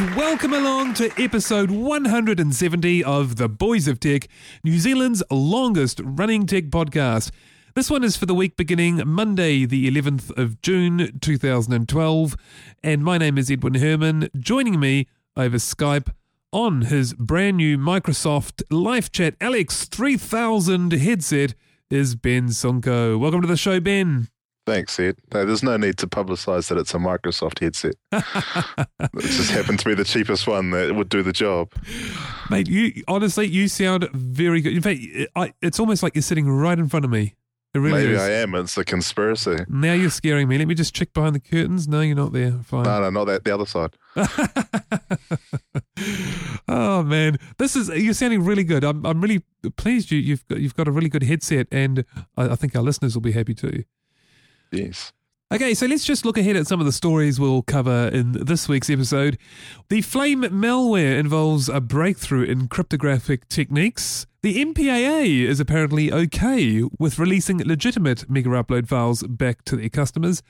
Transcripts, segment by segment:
Much. Welcome along to episode 170 of The Boys of Tech, New Zealand's longest running tech podcast. This one is for the week beginning Monday, the 11th of June 2012. And my name is Edwin Herman. Joining me over Skype on his brand new Microsoft Live Chat Alex 3000 headset is Ben Sunko. Welcome to the show, Ben. Thanks, Ed. No, there's no need to publicise that it's a Microsoft headset. it just happened to be the cheapest one that would do the job. Mate, you honestly, you sound very good. In fact, I, it's almost like you're sitting right in front of me. Really Maybe is. I am. It's a conspiracy. Now you're scaring me. Let me just check behind the curtains. No, you're not there. Fine. No, no, not that. The other side. oh man, this is you're sounding really good. I'm I'm really pleased you you've got you've got a really good headset, and I, I think our listeners will be happy too. Yes. Okay, so let's just look ahead at some of the stories we'll cover in this week's episode. The Flame malware involves a breakthrough in cryptographic techniques. The MPAA is apparently okay with releasing legitimate Megaupload files back to their customers.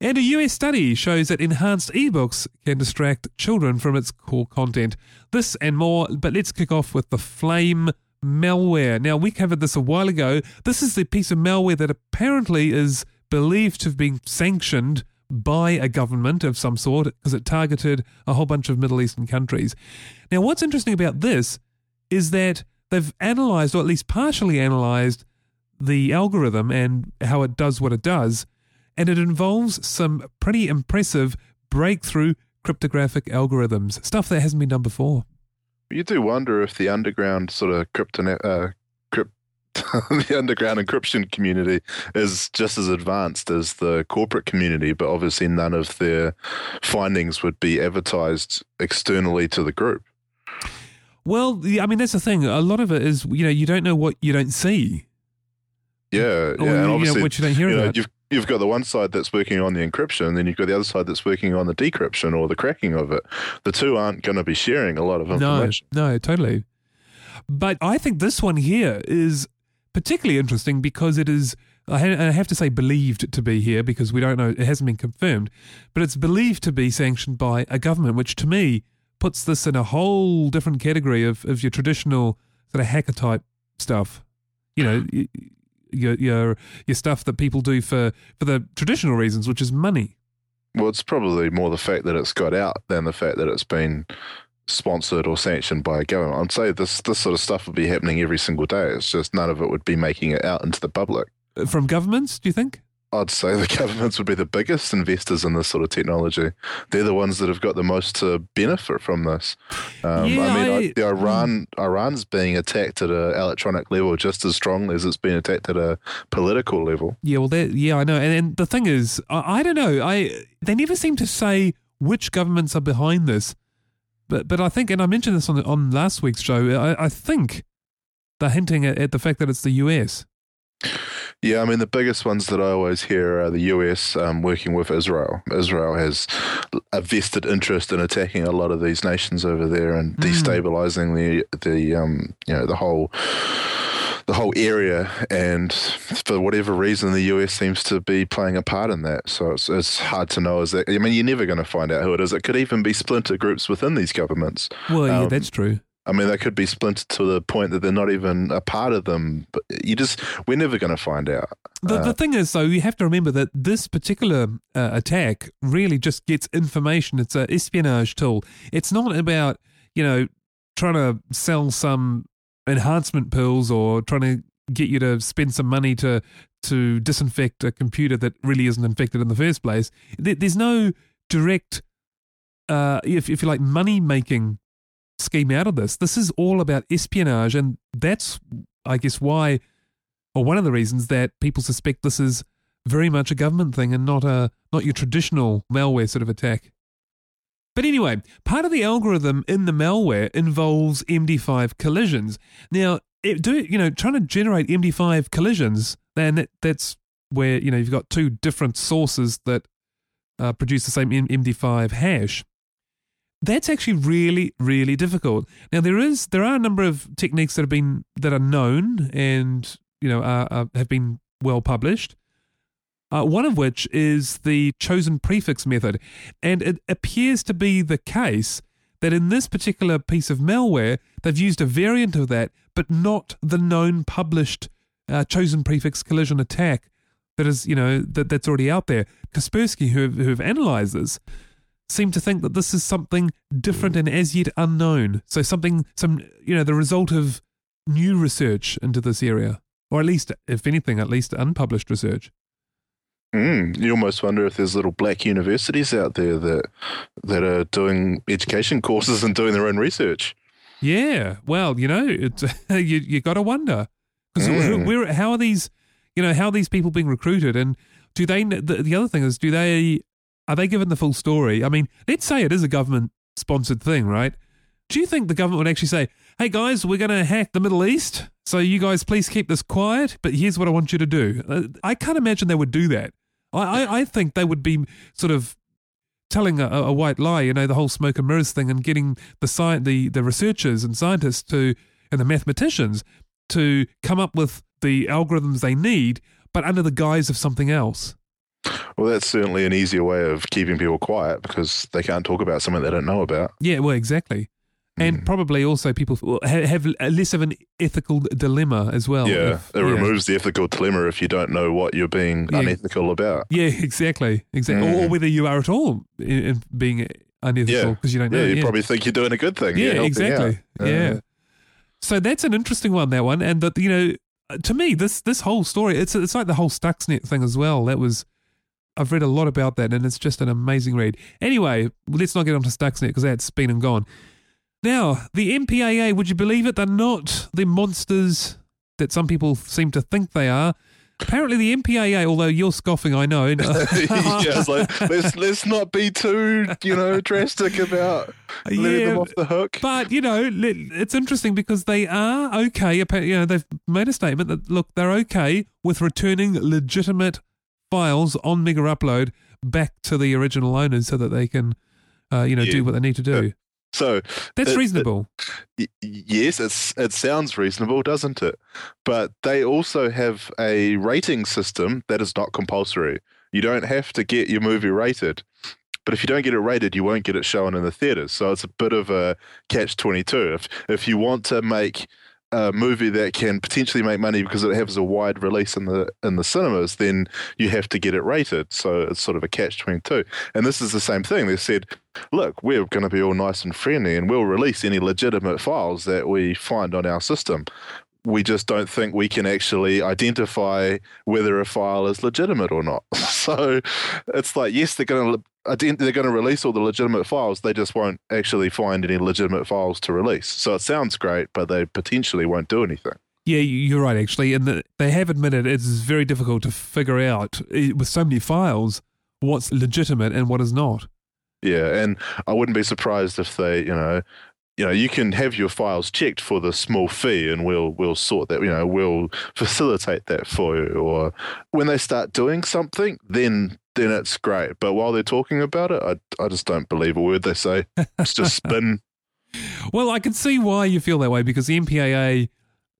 And a US study shows that enhanced ebooks can distract children from its core content. This and more, but let's kick off with the Flame malware. Now, we covered this a while ago. This is the piece of malware that apparently is believed to have been sanctioned by a government of some sort because it targeted a whole bunch of Middle Eastern countries. Now, what's interesting about this is that they've analyzed, or at least partially analyzed, the algorithm and how it does what it does, and it involves some pretty impressive breakthrough cryptographic algorithms, stuff that hasn't been done before. You do wonder if the underground sort of crypto, uh, the underground encryption community is just as advanced as the corporate community, but obviously none of their findings would be advertised externally to the group. Well, I mean, that's the thing. A lot of it is, you know, you don't know what you don't see. Yeah, Or, yeah, you and know, obviously, what you don't hear you know, about. you've you've got the one side that's working on the encryption, then you've got the other side that's working on the decryption or the cracking of it. The two aren't going to be sharing a lot of information. No, no, totally. But I think this one here is particularly interesting because it is, I have to say, believed to be here because we don't know, it hasn't been confirmed, but it's believed to be sanctioned by a government, which to me puts this in a whole different category of, of your traditional sort of hacker type stuff. You know, your, your, your stuff that people do for, for the traditional reasons, which is money. Well, it's probably more the fact that it's got out than the fact that it's been sponsored or sanctioned by a government. I'd say this this sort of stuff would be happening every single day. It's just none of it would be making it out into the public. From governments, do you think? I'd say the governments would be the biggest investors in this sort of technology. They're the ones that have got the most to benefit from this. Um, Yeah, I mean, I- I, the Iran Iran's being attacked at an electronic level just as strongly as it's been attacked at a political level. Yeah, well, that yeah, I know. And, and the thing is, I, I don't know. I they never seem to say which governments are behind this, but but I think, and I mentioned this on on last week's show. I, I think they're hinting at, at the fact that it's the US. Yeah, I mean, the biggest ones that I always hear are the US um, working with Israel. Israel has a vested interest in attacking a lot of these nations over there and Mm. destabilizing the the um, you know the whole the whole area. And for whatever reason, the US seems to be playing a part in that. So it's it's hard to know. Is that I mean, you're never going to find out who it is. It could even be splinter groups within these governments. Well, yeah, Um, that's true. I mean, they could be splintered to the point that they're not even a part of them. But you just, we're never going to find out. The, uh, the thing is, though, you have to remember that this particular uh, attack really just gets information. It's a espionage tool. It's not about you know trying to sell some enhancement pills or trying to get you to spend some money to to disinfect a computer that really isn't infected in the first place. There's no direct, uh, if if you like, money making scheme out of this. This is all about espionage, and that's, I guess, why, or one of the reasons that people suspect this is very much a government thing and not a not your traditional malware sort of attack. But anyway, part of the algorithm in the malware involves MD5 collisions. Now, it, do you know trying to generate MD5 collisions? Then that, that's where you know you've got two different sources that uh, produce the same MD5 hash. That's actually really, really difficult. Now there is there are a number of techniques that have been that are known and you know are, are have been well published. Uh, one of which is the chosen prefix method, and it appears to be the case that in this particular piece of malware they've used a variant of that, but not the known published uh, chosen prefix collision attack that is you know that that's already out there. Kaspersky, who have, who have analyzed this, seem to think that this is something different and as yet unknown. So something, some, you know, the result of new research into this area, or at least, if anything, at least unpublished research. Mm, you almost wonder if there's little black universities out there that that are doing education courses and doing their own research. Yeah, well, you know, it's, you you got to wonder because mm. how are these, you know, how are these people being recruited, and do they? The, the other thing is, do they are they given the full story? I mean, let's say it is a government sponsored thing, right? Do you think the government would actually say, hey guys, we're going to hack the Middle East, so you guys please keep this quiet, but here's what I want you to do? Uh, I can't imagine they would do that. I, I, I think they would be sort of telling a, a, white lie, you know, the whole smoke and mirrors thing, and getting the sci- the the researchers and scientists to and the mathematicians to come up with the algorithms they need, but under the guise of something else. Well, that's certainly an easier way of keeping people quiet because they can't talk about something they don't know about. Yeah, well, exactly. And mm. probably also people have less of an ethical dilemma as well. Yeah, if, it yeah. removes the ethical dilemma if you don't know what you're being yeah. unethical about. Yeah, exactly, exactly. Mm. Or, whether you are at all in, in being unethical because yeah. you don't know. Yeah, you probably think you're doing a good thing. Yeah, exactly. Yeah. So that's an interesting one. That one, and that you know, to me, this this whole story, it's it's like the whole Stuxnet thing as well. That was I've read a lot about that, and it's just an amazing read. Anyway, let's not get onto Stuxnet because that's been and gone. Now, the MPAA, would you believe it? They're not the monsters that some people seem to think they are. Apparently, the MPAA, although you're scoffing, I know. yeah, like, let's let's not be too, you know, drastic about letting yeah, them off the hook. But you know, it's interesting because they are okay. You know, they've made a statement that look, they're okay with returning legitimate files on Megaupload back to the original owners so that they can, uh, you know, yeah. do what they need to do. So that's it, reasonable. It, yes, it's it sounds reasonable, doesn't it? But they also have a rating system that is not compulsory. You don't have to get your movie rated. But if you don't get it rated, you won't get it shown in the theaters. So it's a bit of a catch twenty two. If if you want to make a movie that can potentially make money because it has a wide release in the in the cinemas, then you have to get it rated. So it's sort of a catch twenty two. And this is the same thing. They said, look, we're going to be all nice and friendly, and we'll release any legitimate files that we find on our system. We just don't think we can actually identify whether a file is legitimate or not. so it's like, yes, they're going to they're going to release all the legitimate files. They just won't actually find any legitimate files to release. So it sounds great, but they potentially won't do anything. Yeah, you're right, actually. And they have admitted it's very difficult to figure out eh, with so many files what's legitimate and what is not. Yeah, and I wouldn't be surprised if they, you know, you know, you can have your files checked for the small fee, and we'll we'll sort that. You know, we'll facilitate that for you. Or when they start doing something, then then it's great. But while they're talking about it, I, I just don't believe a word they say. It's just spin. well, I can see why you feel that way because the MPAA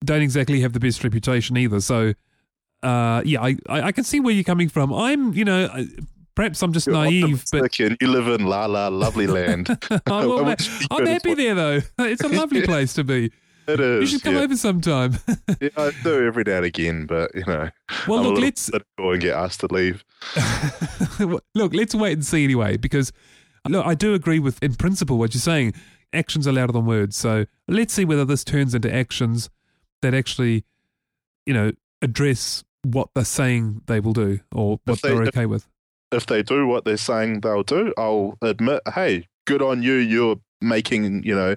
don't exactly have the best reputation either. So, uh, yeah, I, I can see where you're coming from. I'm, you know, perhaps I'm just You're naive, but you live in la la lovely land. oh, well, I'm happy there though. It's a lovely place to be. It is. You should come yeah. over sometime. yeah, I do every now and again, but you know. Well, I'm look, let's go and get asked to leave. look, let's wait and see anyway, because look, I do agree with in principle what you're saying. Actions are louder than words, so let's see whether this turns into actions that actually, you know, address what they're saying they will do or what they, they're okay if, with. If they do what they're saying they'll do, I'll admit, hey, good on you. You're making, you know,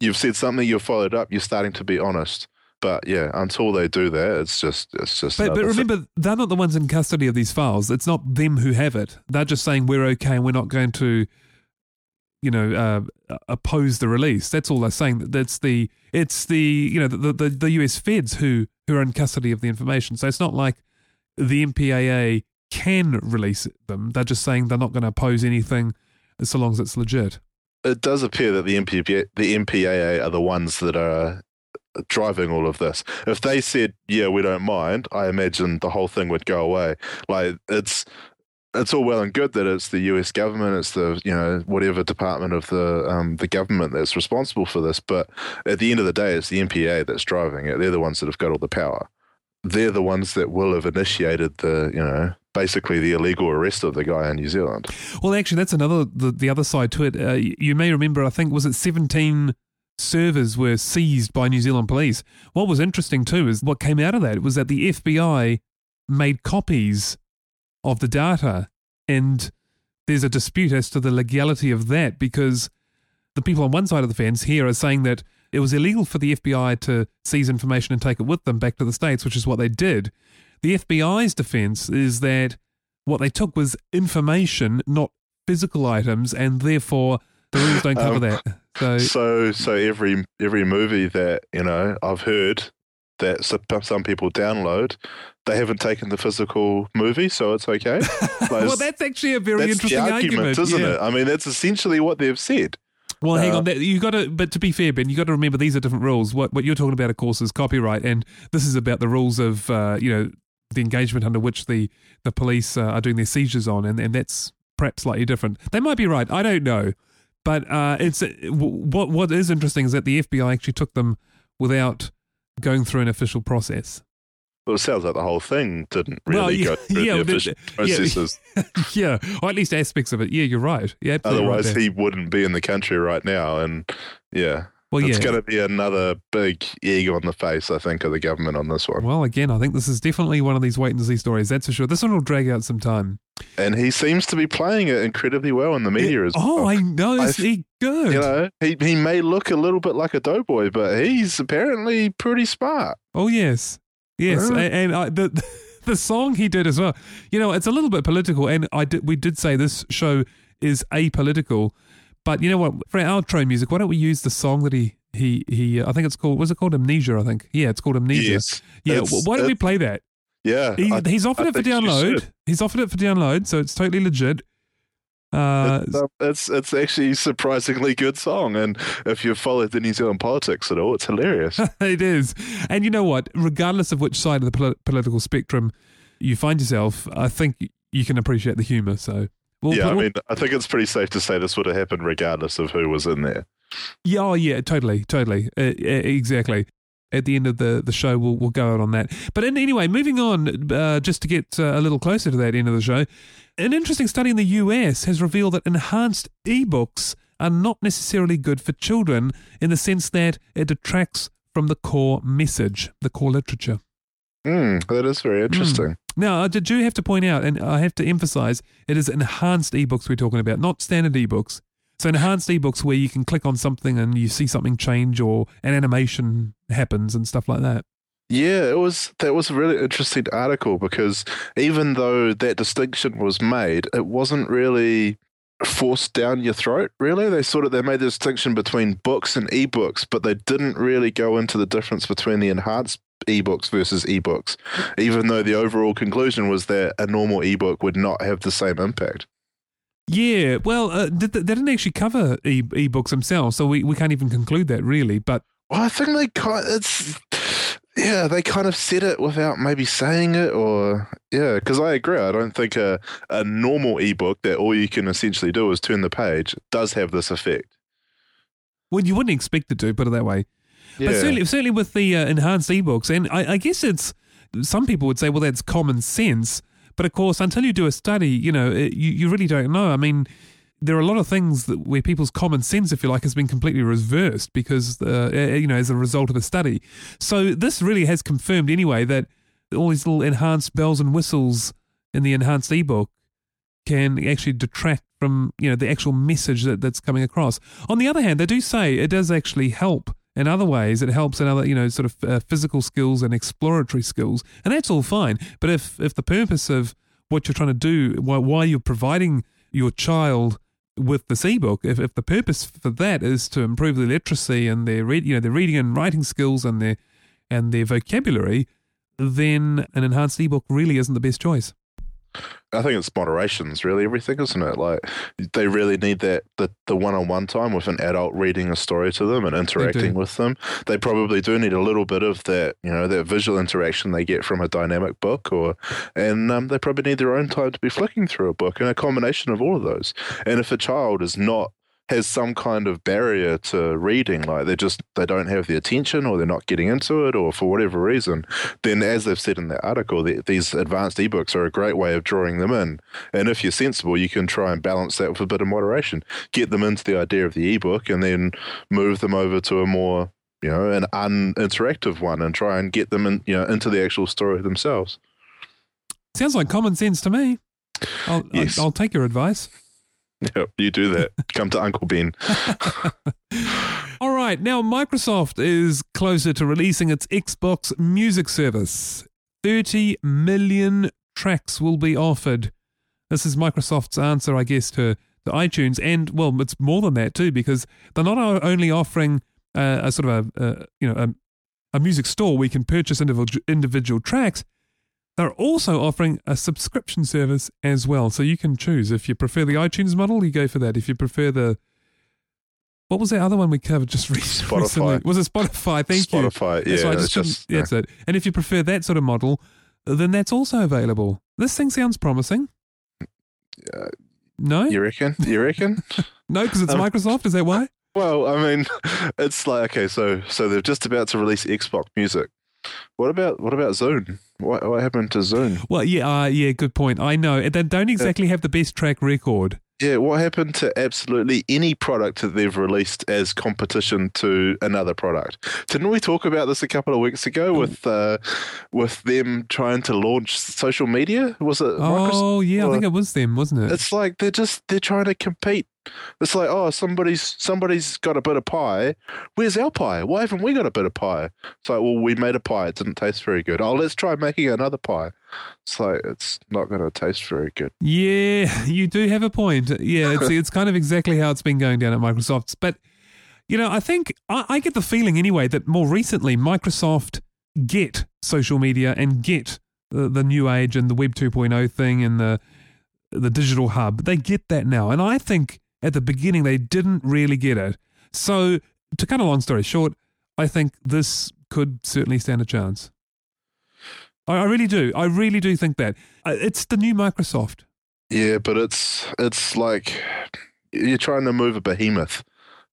you've said something, you've followed up, you're starting to be honest. But yeah, until they do that, it's just it's just. But, but thing. remember, they're not the ones in custody of these files. It's not them who have it. They're just saying we're okay and we're not going to, you know, uh, oppose the release. That's all they're saying. That's the it's the you know the, the the US Feds who who are in custody of the information. So it's not like the MPAA can release them. They're just saying they're not going to oppose anything so long as it's legit. it does appear that the MPA, the MPAA are the ones that are driving all of this. If they said, "Yeah, we don't mind," I imagine the whole thing would go away. Like it's it's all well and good that it's the U.S. government, it's the you know whatever department of the um, the government that's responsible for this, but at the end of the day, it's the MPA that's driving it. They're the ones that have got all the power. They're the ones that will have initiated the you know basically the illegal arrest of the guy in New Zealand. Well, actually, that's another the, the other side to it. Uh, you may remember, I think, was it seventeen servers were seized by New Zealand police. What was interesting too is what came out of that was that the FBI made copies of the data, and there's a dispute as to the legality of that because the people on one side of the fence here are saying that it was illegal for the FBI to seize information and take it with them back to the states, which is what they did. The FBI's defense is that what they took was information, not physical items, and therefore the rules don't cover Um, that. So, So, so every every movie that you know I've heard that some, people download, they haven't taken the physical movie, so it's okay. Like, well, that's actually a very interesting the argument, isn't yeah. it? I mean, that's essentially what they've said. Well, hang Uh, on. You got to, but to be fair, Ben, you got to remember these are different rules. What what you're talking about, of course, is copyright, and this is about the rules of uh, you know the engagement under which the the police uh, are doing their seizures on, and, and that's perhaps slightly different. They might be right. I don't know, but uh, it's what what is interesting is that the FBI actually took them without going through an official process. Well, it sounds like the whole thing didn't really Well, yeah, go through yeah, the official yeah. processes. yeah, or at least aspects of it. Yeah, you're right. Yeah, absolutely right Otherwise, he wouldn't be in the country right now. And yeah, well, it's yeah. going to be another big egg on the face, I think, of the government on this one. Well, again, I think this is definitely one of these wait and see stories. That's for sure. This one will drag out some time. And he seems to be playing it incredibly well in the media as oh, well. I know. Is he good? You know, he, he may look a little bit like a doughboy, but he's apparently pretty smart. Oh yes, yes, Yeah. A- and, I, the the song he did as well. You know, it's a little bit political, and I did we did say this show is apolitical, but you know what? For our outro music, why don't we use the song that he he he? I think it's called. Was it called Amnesia? I think. Yeah, it's called Amnesia. Yes. Yeah. Why don't we play that? Yeah. He, I- he's offered I it for download. He's offered it for download, so it's totally legit. Uh, it's, um, it's it's actually a surprisingly good song, and if you've followed the New Zealand politics at all, it's hilarious. it is. And you know what? Regardless of which side of the poli- political spectrum you find yourself, I think you can appreciate the humour. So, we'll, yeah, I mean, I think it's pretty safe to say this would have happened regardless of who was in there. yeah, oh, yeah, totally, totally, uh, exactly. At the end of the, the show, we'll we'll go out on that. But in, anyway, moving on, uh, just to get uh, a little closer to that end of the show, an interesting study in the US has revealed that enhanced ebooks are not necessarily good for children in the sense that it detracts from the core message, the core literature. Hmm, that is very interesting. Now, I do have to point out, and I have to emphasize, it is enhanced ebooks we're talking about, not standard ebooks. So, enhanced ebooks where you can click on something and you see something change or an animation happens and stuff like that. Yeah, it was that was a really interesting article because even though that distinction was made, it wasn't really forced down your throat. Really, they sort of they made the distinction between books and ebooks, but they didn't really go into the difference between the enhanced ebooks versus ebooks. Even though the overall conclusion was that a normal ebook would not have the same impact. Yeah, well, uh, they, they didn't actually cover e- ebooks themselves, so we, we can't even conclude that really. But Well, I think they kind it's yeah, they kind of said it without maybe saying it or yeah, because I agree. I don't think a, a normal ebook that all you can essentially do is turn the page does have this effect. well, you wouldn't expect it to, put it that way. Yeah. But certainly, certainly with the uh, enhanced ebooks, and I, I guess it's some people would say, well, that's common sense. But of course, until you do a study, you know, it, you, you really don't know. I mean, there are a lot of things that where people's common sense, if you like, has been completely reversed because, uh, you know, as a result of a study. So this really has confirmed anyway that all these little enhanced bells and whistles in the enhanced ebook can actually detract from you know the actual message that, that's coming across. On the other hand, they do say it does actually help in other ways. It helps in other, you know, sort of uh, physical skills and exploratory skills, and that's all fine. But if if the purpose of what you're trying to do, why, why you're providing your child with this ebook, if, if the purpose for that is to improve their literacy and their read, you know, their reading and writing skills and their and their vocabulary, then an enhanced ebook really isn't the best choice. I think it's moderation's really everything, isn't it? Like they really need that the the one on one time with an adult reading a story to them and interacting with them. They probably do need a little bit of that, you know, that visual interaction they get from a dynamic book, or and um, they probably need their own time to be flicking through a book, and a combination of all of those. And if a child is not has some kind of barrier to reading, like they just they don't have the attention or they're not getting into it or for whatever reason, then as they've said in that article, the, these advanced ebooks are a great way of drawing them in. And if you're sensible, you can try and balance that with a bit of moderation, get them into the idea of the ebook, and then move them over to a more you know an uninteractive one and try and get them in you know into the actual story themselves. Sounds like common sense to me. I'll, yes. I'll, I'll take your advice. Yep, you do that. Come to Uncle Ben. All right, now Microsoft is closer to releasing its Xbox Music service. 30 million tracks will be offered. This is Microsoft's answer, I guess, to, to iTunes. And, well, it's more than that, too, because they're not only offering uh, a sort of a, you know, a, a music store where you can purchase individual, individual tracks, they're also offering a subscription service as well. So you can choose. If you prefer the iTunes model, you go for that. If you prefer the what was the other one we covered just recently? Spotify. Was it Spotify? Thank Spotify, you. Spotify, yeah. So That's, just, that's it. And if you prefer that sort of model, then that's also available. This thing sounds promising. Uh, no? You reckon? You reckon? no, because it's um, Microsoft. Is that why? Well, I mean, it's like okay, so so they're just about to release Xbox Music. What about what about Zune? What what happened to Zune? Well, yeah, uh, yeah, good point. I know they don't exactly have the best track record. Yeah, what happened to absolutely any product that they've released as competition to another product? Didn't we talk about this a couple of weeks ago oh. with uh, with them trying to launch social media? Was it? Oh yeah, I think it was them, wasn't it? It's like they're just they're trying to compete it's like, oh, somebody's somebody's got a bit of pie. Where's our pie? Why haven't we got a bit of pie? It's like, well, we made a pie. It didn't taste very good. Oh, let's try making another pie. It's like it's not going to taste very good. Yeah, you do have a point. Yeah, it's it's kind of exactly how it's been going down at Microsoft. But you know, I think I, I get the feeling anyway that more recently Microsoft get social media and get the, the new age and the Web 2.0 thing and the the digital hub. They get that now, and I think at the beginning they didn't really get it. So, to cut a long story short, I think this could certainly stand a chance. I, I really do. I really do think that uh, it's the new Microsoft. Yeah, but it's it's like you're trying to move a behemoth.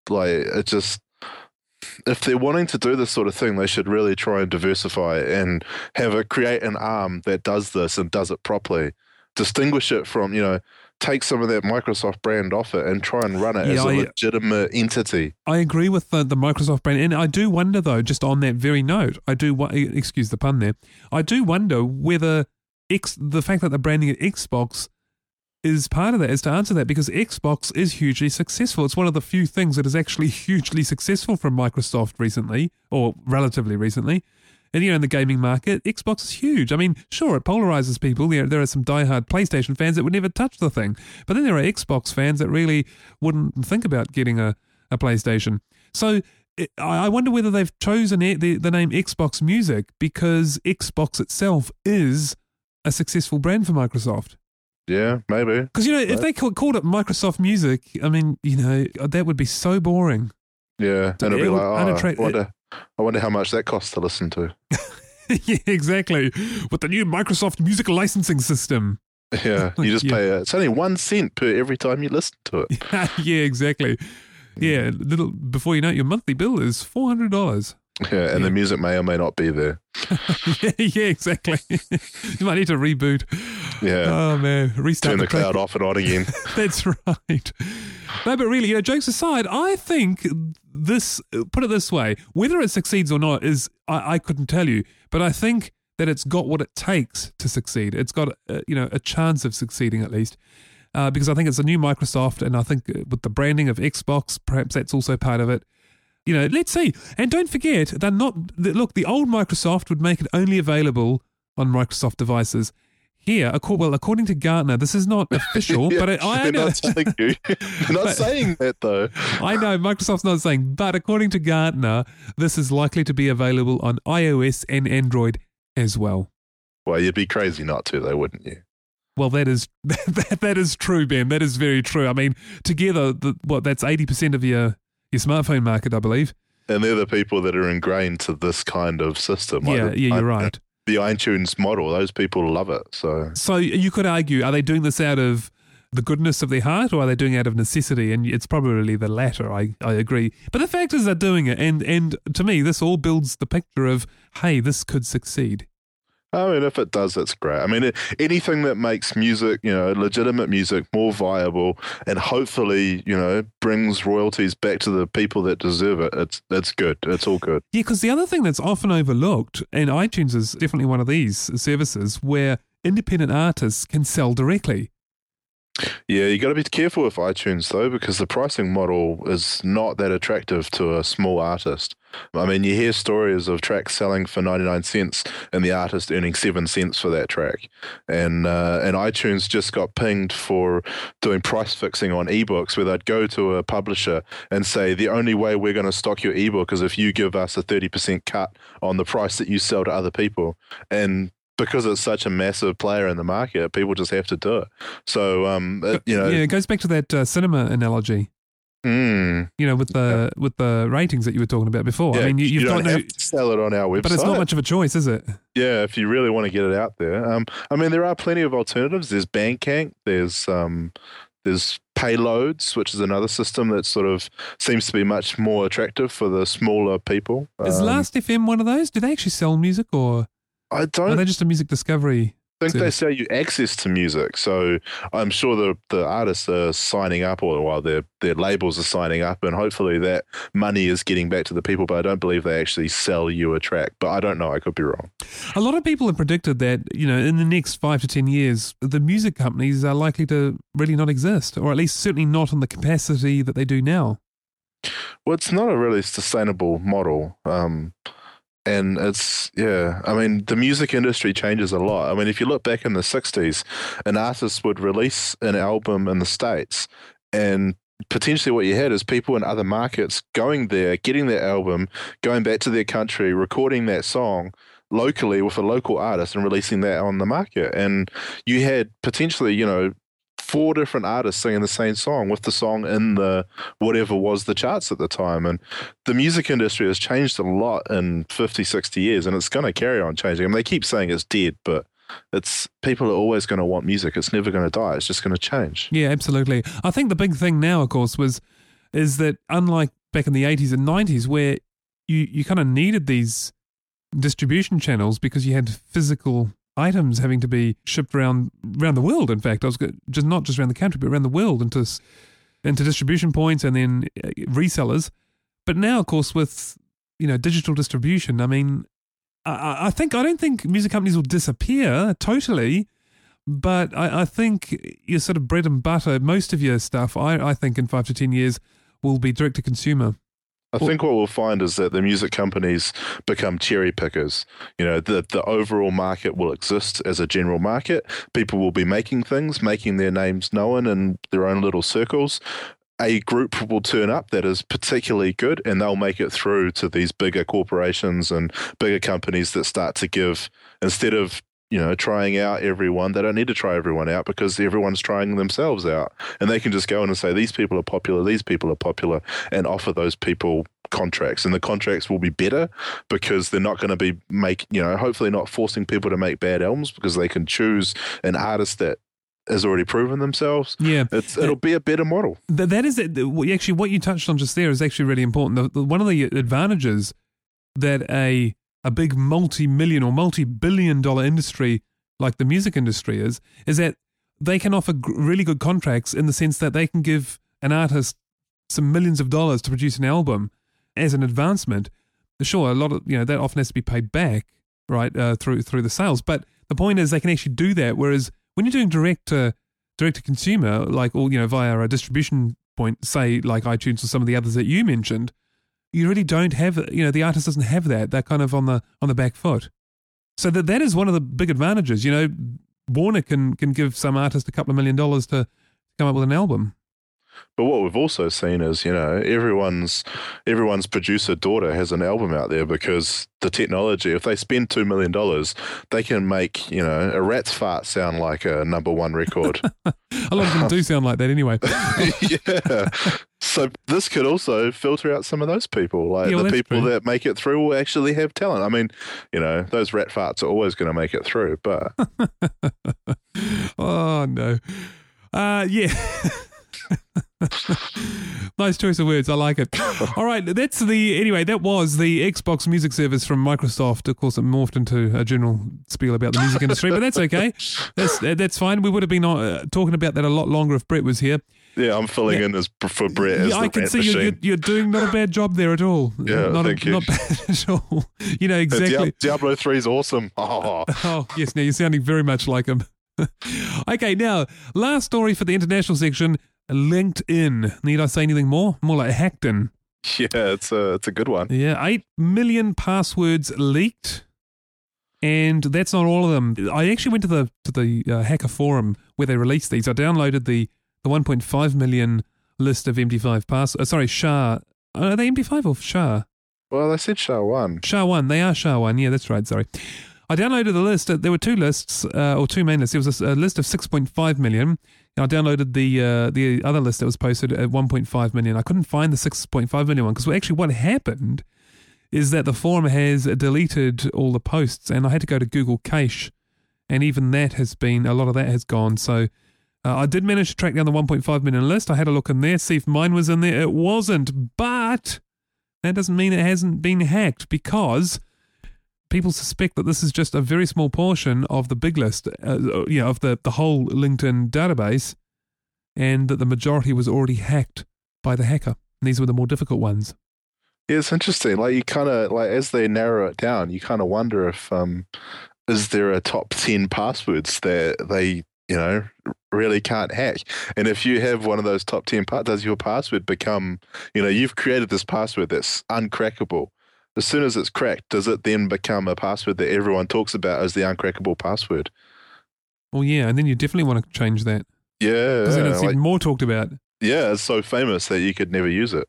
Like it just if they're wanting to do this sort of thing, they should really try and diversify and have a create an arm that does this and does it properly. Distinguish it from, you know, take some of that Microsoft brand off it and try and run it yeah, as a I, legitimate entity. I agree with the, the Microsoft brand, and I do wonder though, just on that very note, I do excuse the pun there. I do wonder whether X the fact that they're branding it Xbox is part of that is to answer that because Xbox is hugely successful. It's one of the few things that is actually hugely successful from Microsoft recently, or relatively recently. And, you know, in the gaming market, Xbox is huge. I mean, sure, it polarizes people. There, there are some diehard PlayStation fans that would never touch the thing. But then there are Xbox fans that really wouldn't think about getting a, a PlayStation. So it, I wonder whether they've chosen the, the name Xbox Music because Xbox itself is a successful brand for Microsoft. Yeah, maybe. Because, you know, if they called it Microsoft Music, I mean, you know, that would be so boring. Yeah, and it'd be like, oh, wonder, I wonder how much that costs to listen to. yeah, exactly. With the new Microsoft music licensing system. Yeah, you just yeah. pay. A, it's only one cent per every time you listen to it. yeah, exactly. Mm. Yeah, little before you know it, your monthly bill is four hundred dollars. Yeah, and yeah. the music may or may not be there. yeah, exactly. you might need to reboot. Yeah. Oh man, restart Turn the, the cloud off and on again. That's right. No, but really, you know, jokes aside, I think this. Put it this way: whether it succeeds or not is I, I couldn't tell you, but I think that it's got what it takes to succeed. It's got uh, you know a chance of succeeding at least. Uh, because I think it's a new Microsoft, and I think uh, with the branding of Xbox, perhaps that's also part of it. You know, let's see. And don't forget, they're not. Look, the old Microsoft would make it only available on Microsoft devices. Here, well, according to Gartner, this is not official, Yeah, but it, I know. not telling you. They're not But- saying that though. I know Microsoft's not saying, but according to Gartner, this is likely to be available on iOS and Android as well. Well, you'd be crazy not to, though, wouldn't you? Well, that is that, that is true, Ben. That is very true. I mean, together, the, what that's eighty percent of your your smartphone market, I believe. And they're the people that are ingrained to this kind of system. like yeah, the- yeah, you're like right. The iTunes model, those people love it. So So you could argue, are they doing this out of the goodness of their heart, or are they doing it out of necessity? And it's probably the latter. I, I agree. But the fact is, they're doing it, and and to me, this all builds the picture of, hey, this could succeed. I mean, if it does, it's great. I mean, it, anything that makes music, you know, legitimate music more viable and hopefully, you know, brings royalties back to the people that deserve it, it's it's good. It's all good. Yeah, because the other thing that's often overlooked, and iTunes is definitely one of these services where independent artists can sell directly. Yeah, you got to be careful with iTunes though, because the pricing model is not that attractive to a small artist. I mean, you hear stories of tracks selling for 99 cents and the artist earning 7 cents for that track. And uh, and iTunes just got pinged for doing price fixing on ebooks where they'd go to a publisher and say the only way we're going to stock your ebook is if you give us a 30% cut on the price that you sell to other people. And because it's such a massive player in the market, people just have to do it. So, um, it, you know, yeah, it goes back to that uh, cinema analogy. mm, You know, with the with the ratings that you were talking about before. yeah, I mean, you, you've you got no, to sell it on our website. but it's not much of a choice, is it? Yeah, if you really want to get it out there. Um, I mean, there are plenty of alternatives. There's Bandcamp. There's um, there's Payloadz, which is another system that sort of seems to be much more attractive for the smaller people. Is Um, Last FM one of those? Do they actually sell music, or I are don't they just a music discovery? I think they sell you access to music. So I'm sure the the artists are signing up, or while their their labels are signing up, and hopefully that money is getting back to the people. But I don't believe they actually sell you a track. But I don't know. I could be wrong. A lot of people have predicted that you know in the next five to ten years, the music companies are likely to really not exist, or at least certainly not in the capacity that they do now. Well, it's not a really sustainable model. Um, and it's, yeah, I mean, the music industry changes a lot. I mean, if you look back in the 60s, an artist would release an album in the States, and potentially what you had is people in other markets going there, getting their album, going back to their country, recording that song locally with a local artist and releasing that on the market. And you had potentially, you know, four different artists singing the same song with the song in the whatever was the charts at the time. And the music industry has changed a lot in 50, 60 years, and it's going to carry on changing. I mean, they keep saying it's dead, but it's people are always going to want music. It's never going to die. It's just going to change. Yeah, absolutely. I think the big thing now, of course, was is that unlike back in the eighties and nineties, where you you kind of needed these distribution channels because you had physical items having to be shipped around around the world. In fact, I was just not just around the country, but around the world into into distribution points and then uh, resellers. But now, of course, with you know digital distribution, I mean, I- I, think I don't think music companies will disappear totally, but I, I think your sort of bread and butter, most of your stuff, I, I think in five to ten years will be direct to consumer. I think what we'll find is that the music companies become cherry pickers. You know, the the overall market will exist as a general market. People will be making things, making their names known in their own little circles. A group will turn up that is particularly good, and they'll make it through to these bigger corporations and bigger companies that start to give instead of you know trying out everyone. They don't need to try everyone out because everyone's trying themselves out, and they can just go in and say these people are popular, these people are popular, and offer those people contracts and the contracts will be better because they're not going to be make you know hopefully not forcing people to make bad albums because they can choose an artist that has already proven themselves Yeah, it's it'll be a better model Th- that is it. Actually, what you touched on just there is actually really important. The, the, one of the advantages that a a big multi-million or multi-billion dollar industry like the music industry is is that they can offer really good contracts in the sense that they can give an artist some millions of dollars to produce an album as an advancement. Sure, a lot of you know that often has to be paid back, right, uh, through through the sales. But the point is, they can actually do that. Whereas when you're doing direct to direct to consumer, like all you know via a distribution point, say like iTunes or some of the others that you mentioned, you really don't have you know the artist doesn't have that. They're kind of on the on the back foot. So that that is one of the big advantages. You know, Warner can can give some artist a couple of million dollars to come up with an album. But what we've also seen is, you know, everyone's everyone's producer daughter has an album out there because the technology. If they spend two million dollars, they can make you know a rat's fart sound like a number one record. a lot of them do sound like that anyway. yeah. So this could also filter out some of those people, like Yeah, well, the people true. that make it through will actually have talent. I mean, you know, those rat farts are always going to make it through, but oh no. Uh yeah. nice choice of words. I like it. All right, that's the anyway. That was the Xbox Music Service from Microsoft. Of course, it morphed into a general spiel about the music industry, but that's okay. That's that's fine. We would have been uh, talking about that a lot longer if Brett was here. yeah, I'm filling Yeah. in as for Brett as yeah, I can see you, machine. you're, you're doing not a bad job there at all. Yeah, not thank a, you. Not bad at all. You know Uh, exactly. Diablo, Diablo 3 is awesome. Oh, Oh, yes, now you're sounding very much like him. okay, now, last story for the international section LinkedIn. Need I say anything more? More like Hackton. yeah, it's a it's a good one. Yeah, 8 million passwords leaked. And that's not all of them. I actually went to the to the uh, hacker forum where they released these. I downloaded the, the 1.5 million list of MD5 pass. Uh, sorry, SHA. Are they MD5 or SHA? Well, they said SHA 1. SHA one, they are SHA one. Yeah, that's right. Sorry, I downloaded the list. There were two lists, uh, or two main lists. There was a, a list of six point five million, and I downloaded the uh, the other list that was posted at one point five million. I couldn't find the six point five million one because actually what happened is that the forum has deleted all the posts, and I had to go to Google Cache, and even that has been a lot of that has gone. So. Uh, I did manage to track down the 1.5 million list. I had a look in there, see if mine was in there. It wasn't, but that doesn't mean it hasn't been hacked because people suspect that this is just a very small portion of the big list, uh, you know, of the, the whole LinkedIn database, and that the majority was already hacked by the hacker. And these were the more difficult ones. Yeah, it's interesting. Like you kind of like as they narrow it down, you kind of wonder if um, is there a top ten passwords that they you know really can't hack, and if you have one of those top ten, pa- does your password become you know you've created this password that's uncrackable. As soon as it's cracked, does it then become a password that everyone talks about as the uncrackable password? Well, yeah, and then you definitely want to change that Yeah, because then it's like- even more talked about. yeah, it's so famous that you could never use it.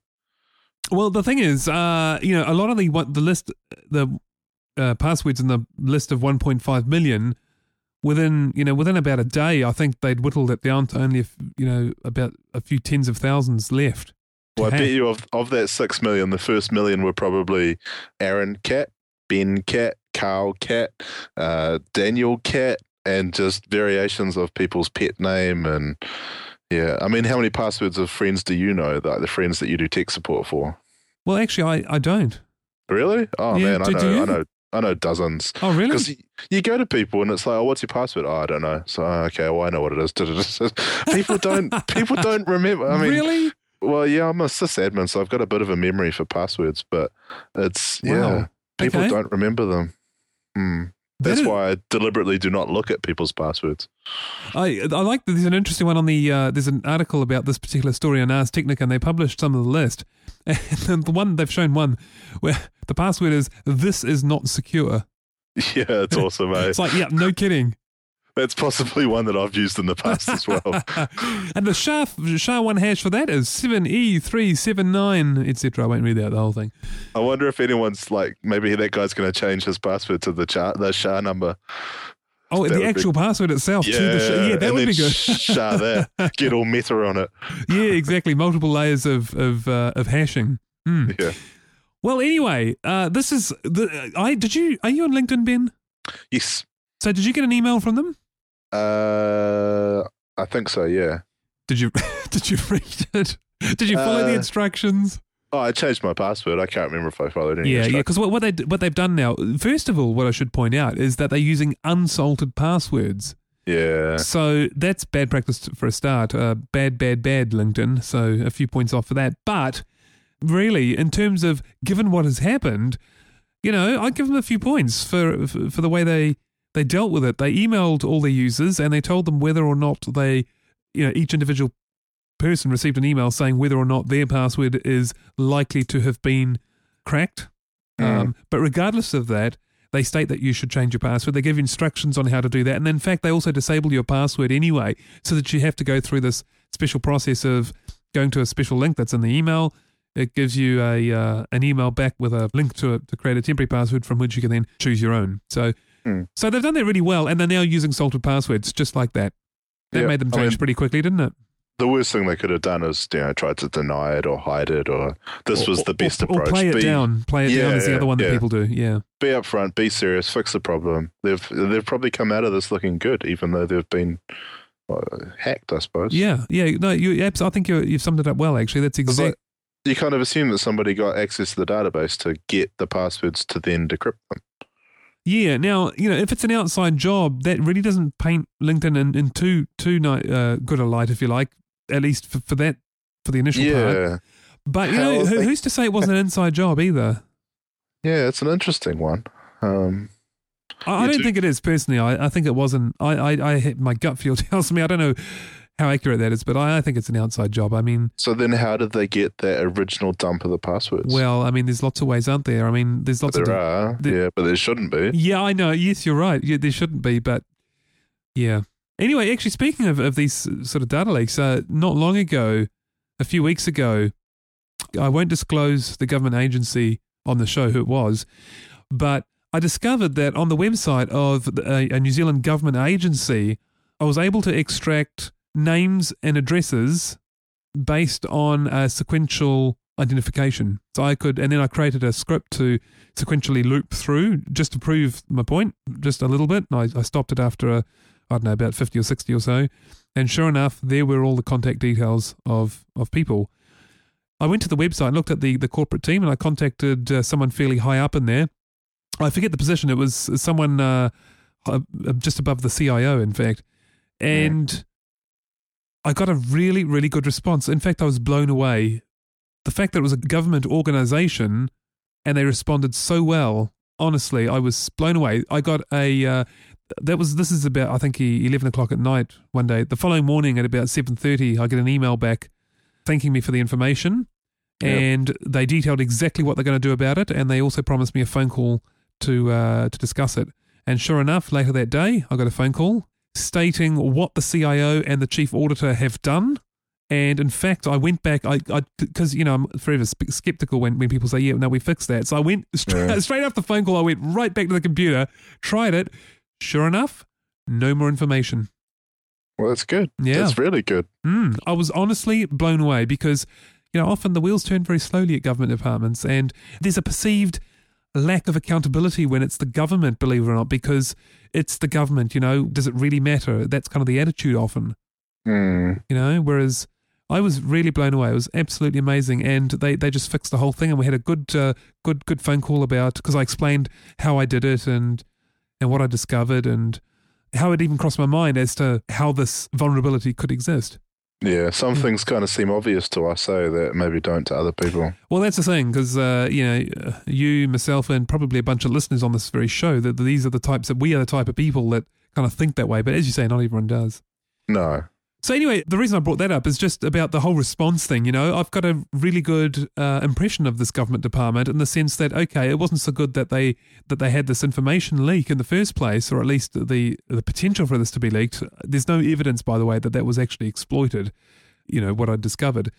Well, the thing is, uh, you know, a lot of the what the list, the uh, passwords in the list of 1.5 million, within you know within about a day, I think they'd whittled it down to only a f- you know about a few tens of thousands left. Well, I bet you of of that six million, the first million were probably Aaron Cat, Ben Cat, Carl Cat, uh, Daniel Cat, and just variations of people's pet name. And yeah, I mean, how many passwords of friends do you know? Like the friends that you do tech support for? Well, actually, I, I don't. Really? Oh Yeah, man, I do- do know. I know, I know dozens. Oh, really? Because you go to people and it's like, oh, what's your password? Oh, I don't know. So oh, okay, well, I know what it is. people don't. People don't remember. I mean, really? Well, yeah, I'm a sysadmin, so I've got a bit of a memory for passwords, but it's Wow. yeah, people Okay. don't remember them. That That's is- why I deliberately do not look at people's passwords. I I like that there's an interesting one on the uh, there's an article about this particular story on Ars Technica and they published some of the list and the one they've shown one where the password is this is not secure. Yeah, it's awesome, eh? It's like yeah, no kidding. That's possibly one that I've used in the past as well. and the SHA SHA one hash for that is seven E three seven nine etc. I won't read out the whole thing. I wonder if anyone's like, maybe that guy's going to change his password to the char- the SHA number. Oh, That the actual be- password itself to the SHA. Yeah, that would be good. SHA that. Get all meta on it. yeah, exactly. Multiple layers of of uh, of hashing. Hmm. Yeah. Well, anyway, uh, this is the I did you are you on LinkedIn, Ben? Yes. So did you get an email from them? Uh, I think so. Yeah. Did you did you read it? Did you follow the Uh, instructions? Oh, I changed my password. I can't remember if I followed any. Yeah, yeah. Because what, what they what they've done now, first of all, what I should point out is that they're using unsalted passwords. Yeah. So that's bad practice for a start. Uh, bad, bad, bad, LinkedIn. So a few points off for that. But really, in terms of given what has happened, you know, I give them a few points for for, for the way they they dealt with it. They emailed all their users and they told them whether or not they, you know, each individual person received an email saying whether or not their password is likely to have been cracked. Mm. Um, but regardless of that, they state that you should change your password. They give instructions on how to do that. And in fact, they also disable your password anyway, so that you have to go through this special process of going to a special link that's in the email. It gives you a uh, an email back with a link to it to create a temporary password from which you can then choose your own. So, Hmm. so they've done that really well, and they're now using salted passwords just like that. That Yeah, made them I change mean- pretty quickly, didn't it? The worst thing they could have done is, you know, tried to deny it or hide it, or this was the best or, approach. Or play it be, down. Play it down is the other one that people do. Yeah. be upfront, be serious, fix the problem. They've they've probably come out of this looking good, even though they've been uh, hacked, I suppose. Yeah. Yeah. No, you. I think you you've summed it up well. Actually, that's exactly. like- you kind of assume that somebody got access to the database to get the passwords to then decrypt them. Yeah. Now, you know, if it's an outside job, that really doesn't paint LinkedIn in, in too too uh, good a light, if you like. At least for, for that for the initial part. But you know, How who, they- who's to say it wasn't an inside job either? yeah, it's an interesting one. Um, I, I don't think it is personally. I, I think it wasn't. I, I, I hit my gut feel tells me. I don't know how accurate that is, but I, I think it's an outside job. I mean, so then, how did they get that original dump of the passwords? well, I mean, there's lots of ways, aren't there? I mean, there's lots there of. di- are, yeah, but there shouldn't be. Yeah, I know. Yes, you're right. Yeah, there shouldn't be, but yeah. Anyway, actually, speaking of, of these sort of data leaks, uh, not long ago, a few weeks ago, I won't disclose the government agency on the show who it was, but I discovered that on the website of a, a New Zealand government agency, I was able to extract names and addresses based on a sequential identification. So I could, and then I created a script to sequentially loop through just to prove my point, just a little bit. And I, I stopped it after a, I don't know, about 50 or 60 or so. And sure enough, there were all the contact details of, of people. I went to the website and looked at the, the corporate team and I contacted uh, someone fairly high up in there. I forget the position. It was someone uh, uh, just above the CIO, in fact. And I got a really, really good response. In fact, I was blown away. The fact that it was a government organization and they responded so well, honestly, I was blown away. I got a. Uh, that was this is about I think eleven o'clock at night one day. The following morning at about seven thirty, I get an email back thanking me for the information, Yep. and they detailed exactly what they're going to do about it, and they also promised me a phone call to uh, to discuss it. And sure enough, later that day, I got a phone call stating what the CIO and the chief auditor have done. And in fact, I went back, I because you know I'm forever skeptical when, when people say, "Yeah, no, we fixed that." So I went straight, Yeah. straight after the phone call. I went right back to the computer, tried it. Sure enough, no more information. Well, that's good. Yeah. That's really good. Mm, I was honestly blown away because, you know, often the wheels turn very slowly at government departments, and there's a perceived lack of accountability when it's the government, believe it or not, because it's the government, you know, does it really matter? That's kind of the attitude often, Hmm. you know, whereas. I was really blown away. It was absolutely amazing, and they, they just fixed the whole thing. And we had a good uh, good good phone call about because I explained how I did it and and what I discovered and how it even crossed my mind as to how this vulnerability could exist. Yeah, some Mm. things kind of seem obvious to us, eh, that maybe don't to other people. Well, that's the thing, because uh, you know, uh, you, myself, and probably a bunch of listeners on this very show that these are the types that we are the type of people that kind of think that way. But as you say, not everyone does. No. So anyway, the reason I brought that up is just about the whole response thing. You know, I've got a really good uh, impression of this government department in the sense that okay, it wasn't so good that they that they had this information leak in the first place, or at least the the potential for this to be leaked. There's no evidence, by the way, that that was actually exploited. You know what I discovered,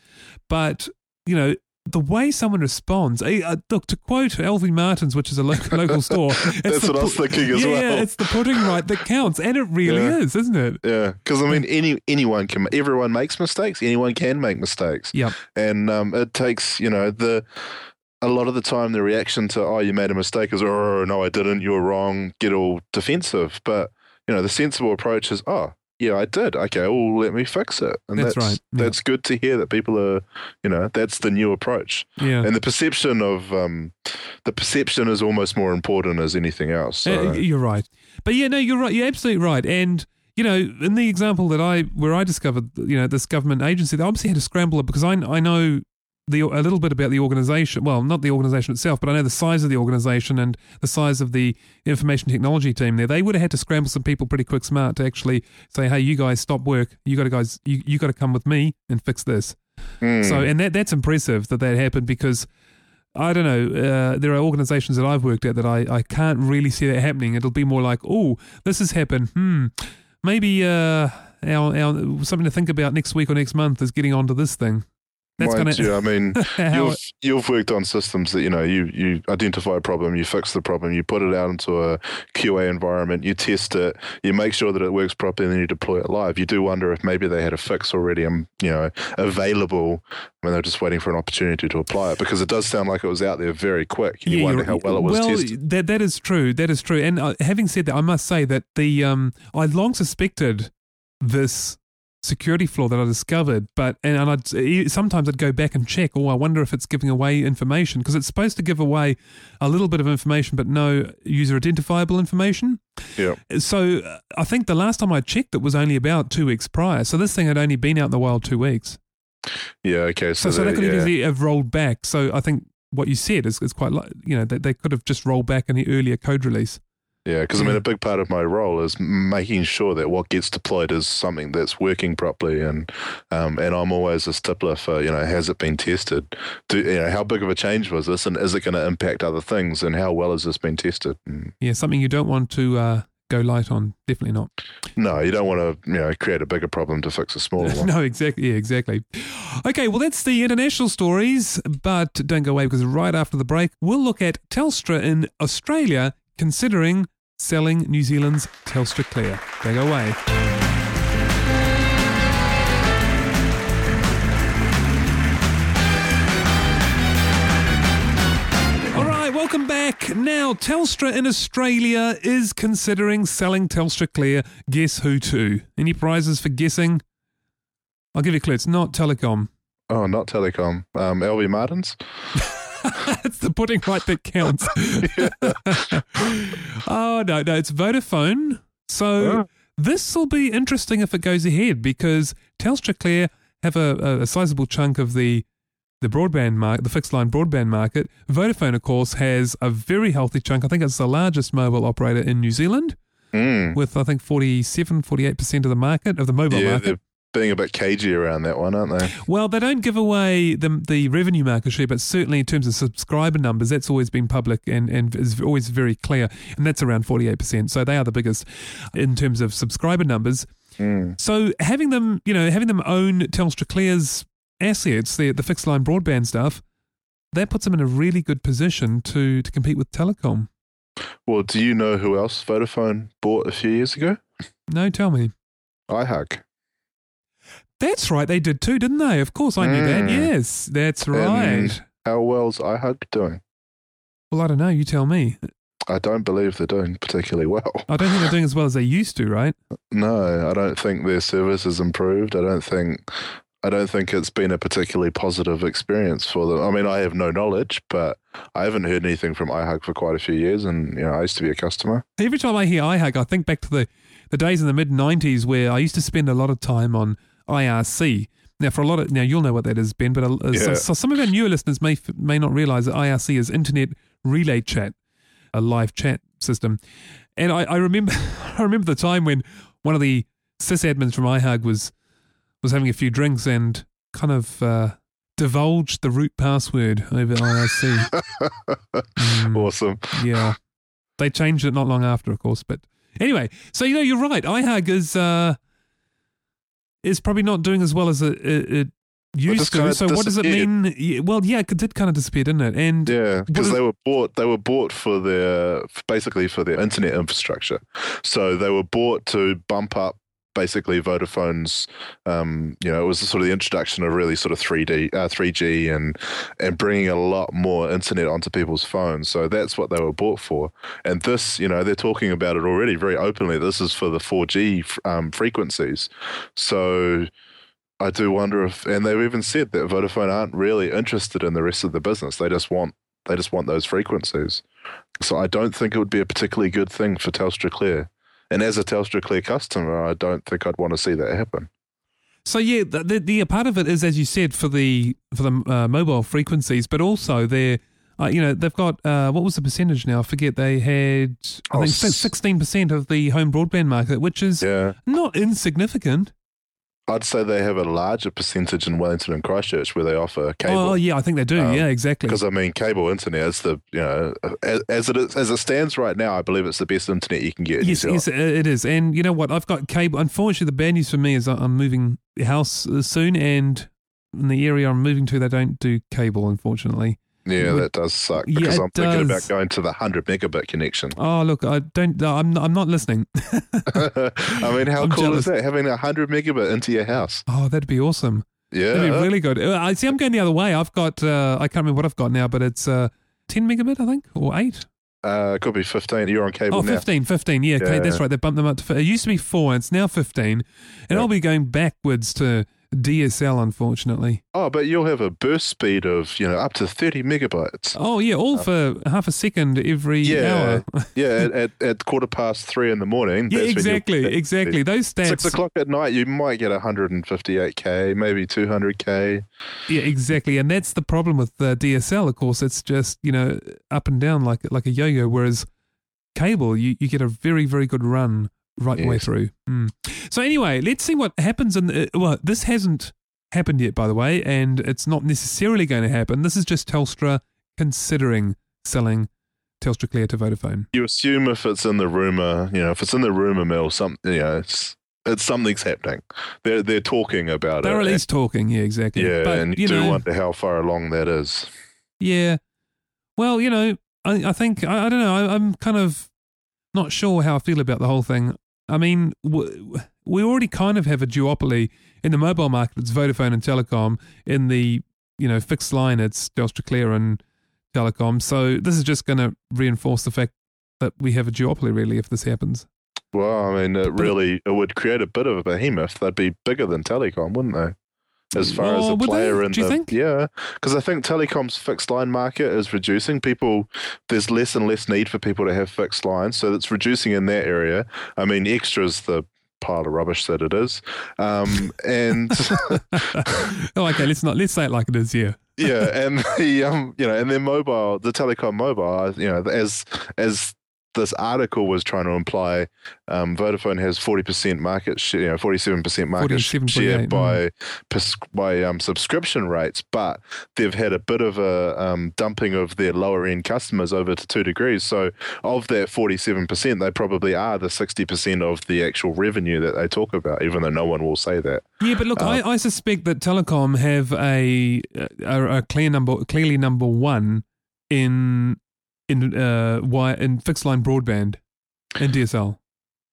but you know. The way someone responds, eh, uh, look to quote LV Martins, which is a local, local store. That's the what I was thinking as yeah, well. Yeah, it's the pudding right that counts, and it really Yeah. is, isn't it? Yeah, because I mean, any anyone can. Everyone makes mistakes. Anyone can make mistakes, Yep. and um, it takes you know the. A lot of the time, the reaction to "oh, you made a mistake" is "oh, no, I didn't. You were wrong." Get all defensive, but you know the sensible approach is "oh, yeah, I did. Okay, well, let me fix it." And That's that's right, yeah. That's good to hear that people are, you know, that's the new approach. Yeah. And the perception of um, the perception is almost more important as anything else. So. Uh, you're right. But yeah, no, you're right. You're absolutely right. And you know, in the example that I where I discovered, you know, this government agency, they obviously had to scramble it because I I know the a little bit about the organization. Well, not the organization itself, but I know the size of the organization and the size of the information technology team there. They would have had to scramble some people pretty quick smart to actually say, "Hey, you guys stop work. You got to guys you, you got to come with me and fix this." Mm. So, and that that's impressive that that happened because I don't know. Uh, there are organisations that I've worked at that I, I can't really see that happening. It'll be more like, oh, this has happened. Hmm, maybe uh, our, our something to think about next week or next month is getting onto this thing. That's Mind gonna, you, I mean, you've you've worked on systems that you know you you identify a problem, you fix the problem, you put it out into a QA environment, you test it, you make sure that it works properly, and then you deploy it live. You do wonder if maybe they had a fix already, um, you know, available when they're just waiting for an opportunity to apply it because it does sound like it was out there very quick. You yeah, wonder how well it was well, tested. That that is true. That is true. And uh, having said that, I must say that the um, I long suspected this security flaw that I discovered. But and, and I'd sometimes I'd go back and check. Oh, I wonder if it's giving away information because it's supposed to give away a little bit of information, but no user identifiable information. Yeah. So uh, I think the last time I checked, it was only about two weeks prior. So this thing had only been out in the wild two weeks. Yeah. Okay. So, so, so that could yeah. easily have rolled back. So I think what you said is, is quite like you know they, they could have just rolled back the earlier code release. Yeah, because I mean, a big part of my role is making sure that what gets deployed is something that's working properly, and um, and I'm always a stippler for you know has it been tested? Do you know how big of a change was this, and is it going to impact other things, and how well has this been tested? Mm. Yeah, something you don't want to uh, go light on. Definitely not. No, you don't want to you know create a bigger problem to fix a smaller one. no, exactly. Yeah, exactly. Okay, well that's the international stories, but don't go away because right after the break we'll look at Telstra in Australia considering selling New Zealand's TelstraClear. Go away. All right, welcome back. Now, Telstra in Australia is considering selling TelstraClear. Guess who to? Any prizes for guessing? I'll give you a clue. It's not Telecom. Oh, not Telecom. Um, LV Martins? it's the pudding right that counts. oh no, no, it's Vodafone. So this will be interesting if it goes ahead because TelstraClear have a, a, a sizable chunk of the the broadband market, the fixed line broadband market. Vodafone, of course, has a very healthy chunk. I think it's the largest mobile operator in New Zealand. Mm. With I think 47, 48% of the market of the mobile yeah, market being a bit cagey around that one, aren't they? Well, they don't give away the the revenue market share, but certainly in terms of subscriber numbers, that's always been public and, and is always very clear, and that's around 48%. So they are the biggest in terms of subscriber numbers. Mm. So having them, you know, having them own TelstraClear's assets, the the fixed line broadband stuff, that puts them in a really good position to to compete with telecom. Well, do you know who else Vodafone bought a few years ago? No, tell me. iHug. That's right, they did too, didn't they? Of course, I knew mm. that. Yes, that's right. And how well's iHug doing? Well, I don't know. You tell me. I don't believe they're doing particularly well. I don't think they're doing as well as they used to, right? No, I don't think their service has improved. I don't think I don't think it's been a particularly positive experience for them. I mean, I have no knowledge, but I haven't heard anything from iHug for quite a few years, and you know, I used to be a customer. Every time I hear iHug, I think back to the the days in the mid '90s where I used to spend a lot of time on IRC. Now, for a lot of now, you'll know what that is, Ben. But uh, yeah. so, so some of our newer listeners may may not realize that IRC is Internet Relay Chat, a live chat system. And I, I remember, I remember the time when one of the sysadmins from iHug was was having a few drinks and kind of uh, divulged the root password over IRC. mm, awesome. Yeah, they changed it not long after, of course. But anyway, so you know, you're right. iHug is. Uh, is probably not doing as well as it, it, used to. So what does it mean? Well, yeah, it did kind of disappear, didn't it? And yeah, because they were bought. They were bought for their basically for their internet infrastructure. So they were bought to bump up basically Vodafone's, um, you know, it was sort of the introduction of really sort of 3D, uh, 3G and, and bringing a lot more internet onto people's phones. So that's what they were bought for. And this, you know, they're talking about it already very openly. This is for the 4G um, frequencies. So I do wonder if, and they've even said that Vodafone aren't really interested in the rest of the business. They just want, they just want those frequencies. So I don't think it would be a particularly good thing for TelstraClear and as a TelstraClear customer, I don't think I'd want to see that happen. So yeah, the, the, the part of it is, as you said, for the for the uh, mobile frequencies, but also they're, uh, you know, they've got uh, what was the percentage now? I forget. They had I oh, think sixteen percent of the home broadband market, which is yeah. not insignificant. I'd say they have a larger percentage in Wellington and Christchurch where they offer cable. Oh, yeah, I think they do. Um, yeah, exactly. Because I mean, cable internet is the you know as, as it is, as it stands right now. I believe it's the best internet you can get. Yes, yes, it is. And you know what? I've got cable. Unfortunately, the bad news for me is I'm moving house uh, soon, and in the area I'm moving to, they don't do cable. Unfortunately. Yeah, Would- that does suck because it I'm thinking about going to the hundred megabit connection. Oh, look, I don't. I'm. I'm not listening. I mean, how I'm cool jealous. is that? Having a hundred megabit into your house. Oh, that'd be awesome. Yeah, That'd be really good. Uh, I see. I'm going the other way. I've got. Uh, I can't remember what I've got now, but it's uh, 10 megabit, I think, or eight. uh, could be fifteen. You're on cable Oh, now. 15, 15. Yeah, okay, that's right. They bumped them up to. It used to be four, and it's now 15. And Yeah. I'll be going backwards to DSL, unfortunately. Oh, but you'll have a burst speed of you know up to thirty megabytes. Oh, yeah, all for half a second every Yeah, hour. yeah. At, at, at quarter past three in the morning. yeah, that's when you'll- exactly, exactly. Those stats. Six o'clock at night, you might get 158k, maybe 200k. Yeah, exactly. And that's the problem with uh, DSL, of course. It's just, you know, up and down like like a yo yo, whereas cable, you, you get a very, very good run right the way through. Mm. So, anyway, let's see what happens. In the, well, this hasn't happened yet, by the way, and it's not necessarily going to happen. This is just Telstra considering selling TelstraClear to Vodafone. You assume if it's in the rumor, you know, if it's in the rumor mill, some, you know, it's, it's something's happening. They're they're talking about it. They're at least talking, yeah, exactly. yeah, but, and you do know, wonder how far along that is. Yeah. Well, you know, I, I think, I, I don't know, I, I'm kind of not sure how I feel about the whole thing. I mean, w- we already kind of have a duopoly in the mobile market. It's Vodafone and Telecom. In the, you know, fixed line, it's TelstraClear and Telecom. So this is just going to reinforce the fact that we have a duopoly, really, if this happens. Well, I mean, it really it would create a bit of a behemoth. They'd be bigger than Telecom, wouldn't they? As far as Well, a would they? player in Do the think? yeah, because I think Telecom's fixed line market is reducing. People, there's less and less need for people to have fixed lines, so it's reducing in that area. I mean, extras the pile of rubbish that it is, um, and oh, okay. Let's not let's say it like it is. Yeah. yeah, and the um, you know, and then mobile, the telecom mobile, you know, as as this article was trying to imply, um, Vodafone has forty percent market share, you know, forty seven percent market share by pers- by um, subscription rates, but they've had a bit of a um, dumping of their lower end customers over to 2degrees. So of that forty seven percent, they probably are the sixty percent of the actual revenue that they talk about, even though no one will say that. Yeah, but look, I, I suspect that Telecom have a, a, a clear number, clearly number one in in uh wire in fixed line broadband and DSL.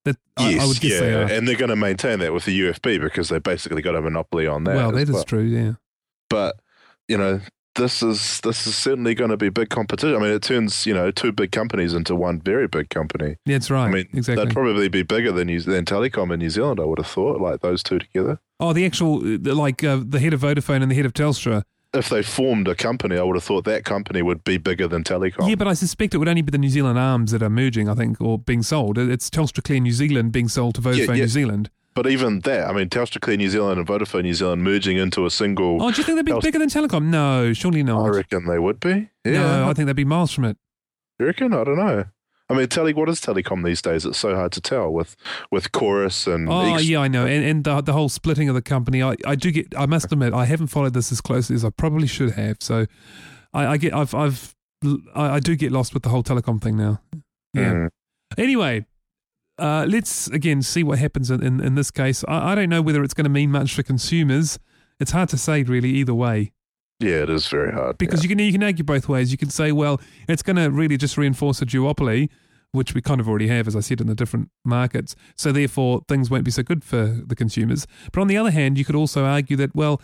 That I, I would guess yeah, they are. and they're going to maintain that with the UFB because they basically got a monopoly on that. well, that is well. true. Yeah. But you know, this is this is certainly going to be big competition. I mean, it turns you know two big companies into one very big company. That's right. I mean, exactly. they'd probably be bigger than New, than Telecom in New Zealand. I would have thought, like those two together. oh, the actual uh, like uh, the head of Vodafone and the head of Telstra. If they formed a company, I would have thought that company would be bigger than Telecom. Yeah, but I suspect it would only be the New Zealand arms that are merging. I think or being sold. It's TelstraClear New Zealand being sold to Vodafone yeah. New Zealand. But even that, I mean, TelstraClear New Zealand and Vodafone New Zealand merging into a single. Oh, do you think they'd be Telstra- bigger than Telecom? No, surely not. I reckon they would be. Yeah, No, I think they'd be miles from it. You reckon? I don't know. I mean, tele, what is telecom these days? It's so hard to tell with with chorus and. Oh ex- yeah, I know, and and the, the whole splitting of the company. I, I do get. I must admit, I haven't followed this as closely as I probably should have. So, I, I get. I've I've I, I do get lost with the whole telecom thing now. Yeah. Mm. Anyway, uh, let's again see what happens in in, in this case. I, I don't know whether it's going to mean much for consumers. It's hard to say really either way Yeah, it is very hard. because you can you can argue both ways. You can say, well, it's going to really just reinforce a duopoly, which we kind of already have, as I said, in the different markets. So therefore, things won't be so good for the consumers. But on the other hand, you could also argue that well,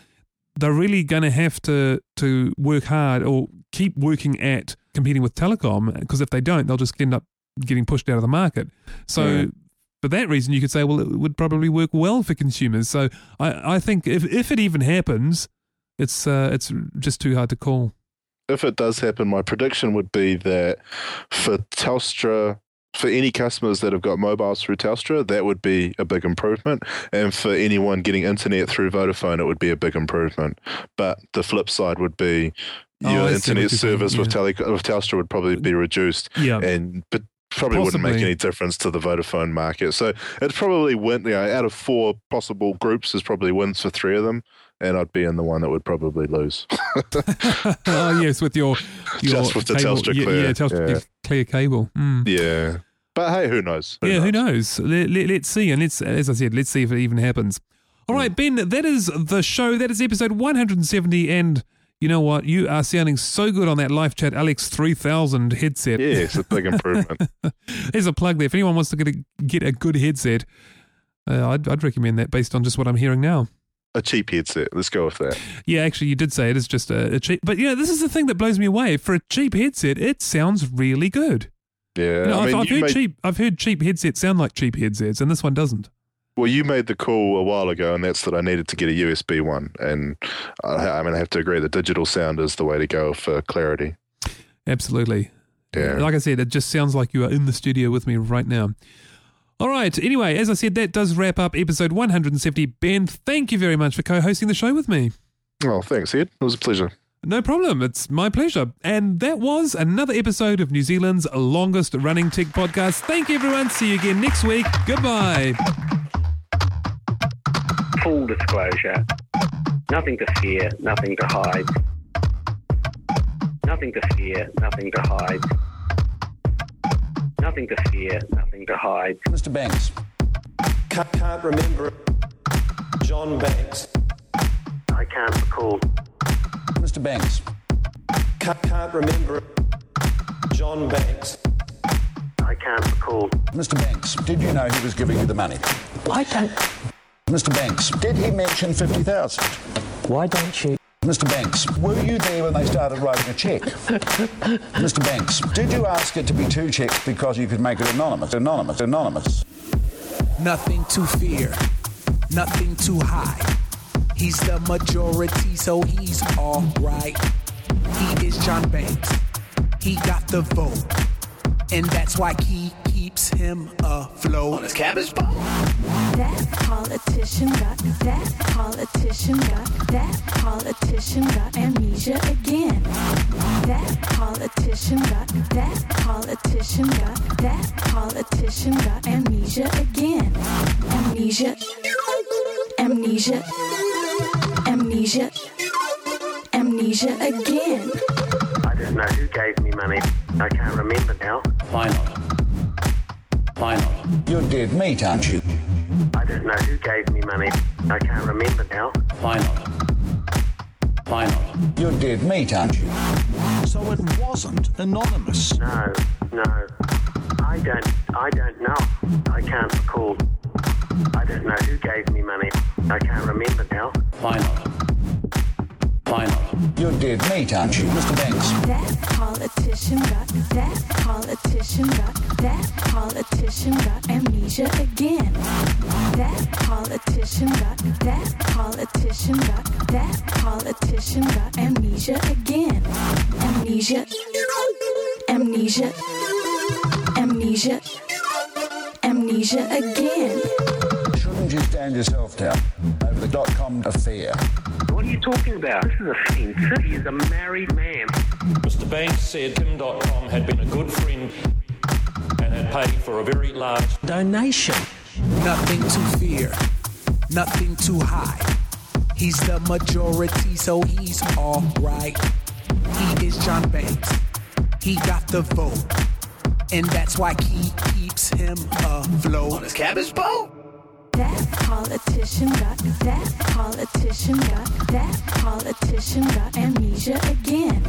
they're really going to have to to work hard or keep working at competing with telecom because if they don't, they'll just end up getting pushed out of the market. So. Yeah. For that reason, you could say, well, it would probably work well for consumers. So I, I think if, if it even happens, it's uh, it's just too hard to call. if it does happen, my prediction would be that for Telstra, for any customers that have got mobiles through Telstra, that would be a big improvement. And for anyone getting internet through Vodafone, it would be a big improvement. But the flip side would be Oh, your internet service with, tele- with Telstra would probably be reduced. Yeah. And but probably wouldn't make any difference to the Vodafone market. So it's probably win. You know, out of four possible groups, there's probably wins for three of them, and I'd be in the one that would probably lose. oh yes, with your, your Just with the. Telstra yeah, Clear, yeah, Telstra yeah. clear cable. Mm. yeah, but hey, who knows? yeah, who knows? Let, let, let's see, and let's, as I said, let's see if it even happens. All right, Ben, that is the show. That is episode 170, and you know what? You are sounding so good on that LifeChat LX-3000 headset. Yeah, it's a big improvement. There's a plug there. If anyone wants to get a, get a good headset, uh, I'd, I'd recommend that based on just what I'm hearing now. A cheap headset. Let's go with that. Yeah, actually, you did say it is just a, a cheap. But yeah, this is the thing that blows me away. For a cheap headset, it sounds really good. Yeah, You know, I I've, I've heard made, cheap. I've heard cheap headsets sound like cheap headsets, and this one doesn't. well, you made the call a while ago, and that's that I needed to get a USB one, and I, I mean, I have to agree, the digital sound is the way to go for clarity. Absolutely. Yeah. Like I said, it just sounds like you are in the studio with me right now. All right. Anyway, as I said, that does wrap up episode 170. Ben, thank you very much for co-hosting the show with me. Oh, thanks, Ed. It was a pleasure. No problem. It's my pleasure. And that was another episode of New Zealand's longest running tech podcast. Thank you, everyone. See you again next week. Goodbye. full disclosure. Nothing to fear, nothing to hide. Nothing to fear, nothing to hide. Nothing to fear, nothing to hide. Mr. Banks. Can't, can't remember. John Banks. I can't recall. Mr. Banks. Can't, can't remember. John Banks. I can't recall. Mr. Banks, did you know he was giving you the money? Why don't Mr. Banks, did he mention 50,000? why don't you Mr. Banks, were you there when they started writing a check? Mr. Banks, did you ask it to be two checks because you could make it anonymous? Anonymous, anonymous. Nothing to fear, nothing to hide. He's the majority, so he's alright. He is John Banks. He got the vote. And that's why he keeps him afloat. On his cabbage boat. That politician got that politician got that politician got amnesia again. That politician got that politician got that politician got amnesia again. Amnesia. Amnesia. Amnesia. Amnesia again. I don't know who gave me money. I can't remember now. Why not? Why not? You're dead meat, aren't you? I don't know who gave me money. I can't remember now. Why not? Why not? You're dead meat, aren't you? So it wasn't anonymous. No, no. I don't, I don't know. I can't recall. I don't know who gave me money. I can't remember now. Why not? You're dead meat, aren't you, Mr. Banks? That politician got that politician got that politician got amnesia again. That politician got that politician got that politician got amnesia again. Amnesia. Amnesia. Amnesia. Amnesia again. Shouldn't you stand yourself down over the dot-com affair? What are you talking about? This is offensive. He is a married man. Mr. Banks said Kim Dotcom had been a good friend and had paid for a very large Donation. Nothing to fear, nothing to hide. He's the majority, so he's alright. He is John Banks. He got the vote. And that's why he keeps him afloat. On his cabbage boat? That politician got that politician got that politician got amnesia again.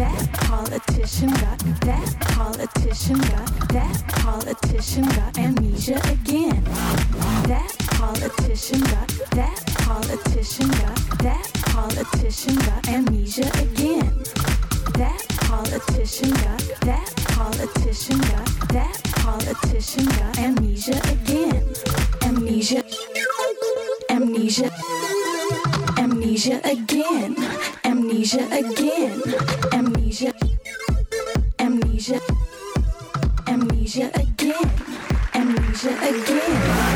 That politician got that politician got that politician got amnesia again. That politician got that politician got that politician got amnesia again. That politician got that politician got that politician got amnesia again. Amnesia. Amnesia. Amnesia again. Amnesia again. Amnesia. Amnesia. Amnesia again. Amnesia again.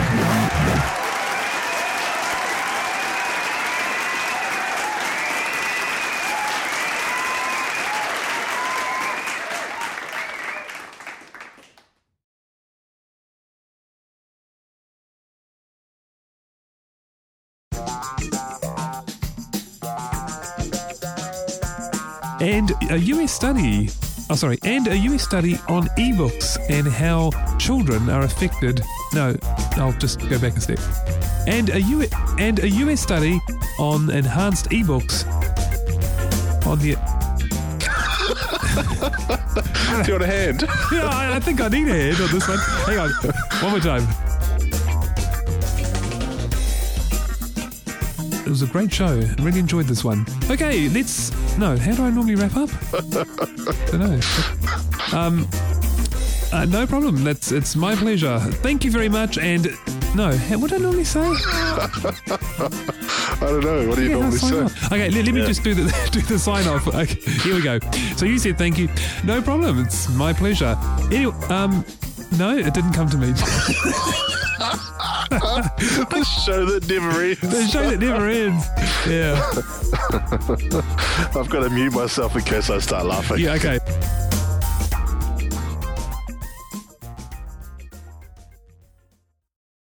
Study. Oh, sorry, and a US study on ebooks and how children are affected. No, I'll just go back a step. And a U and a US study on enhanced ebooks on the. Do you want a hand? Yeah, I, I think I need a hand on this one. Hang on, one more time. Was a great show. I really enjoyed this one. Okay, let's. No, how do I normally wrap up? I don't know. Um, uh, no problem. That's it's my pleasure. Thank you very much. And no, how- what do I normally say? I don't know. What do you Yeah, normally say? off. Okay, let, let me just do the do the sign off. Okay, here we go. So you said thank you. No problem. It's my pleasure. Anyway, um, no, it didn't come to me. the show that never ends. the show that never ends. Yeah. I've got to mute myself in case I start laughing. Yeah. Okay.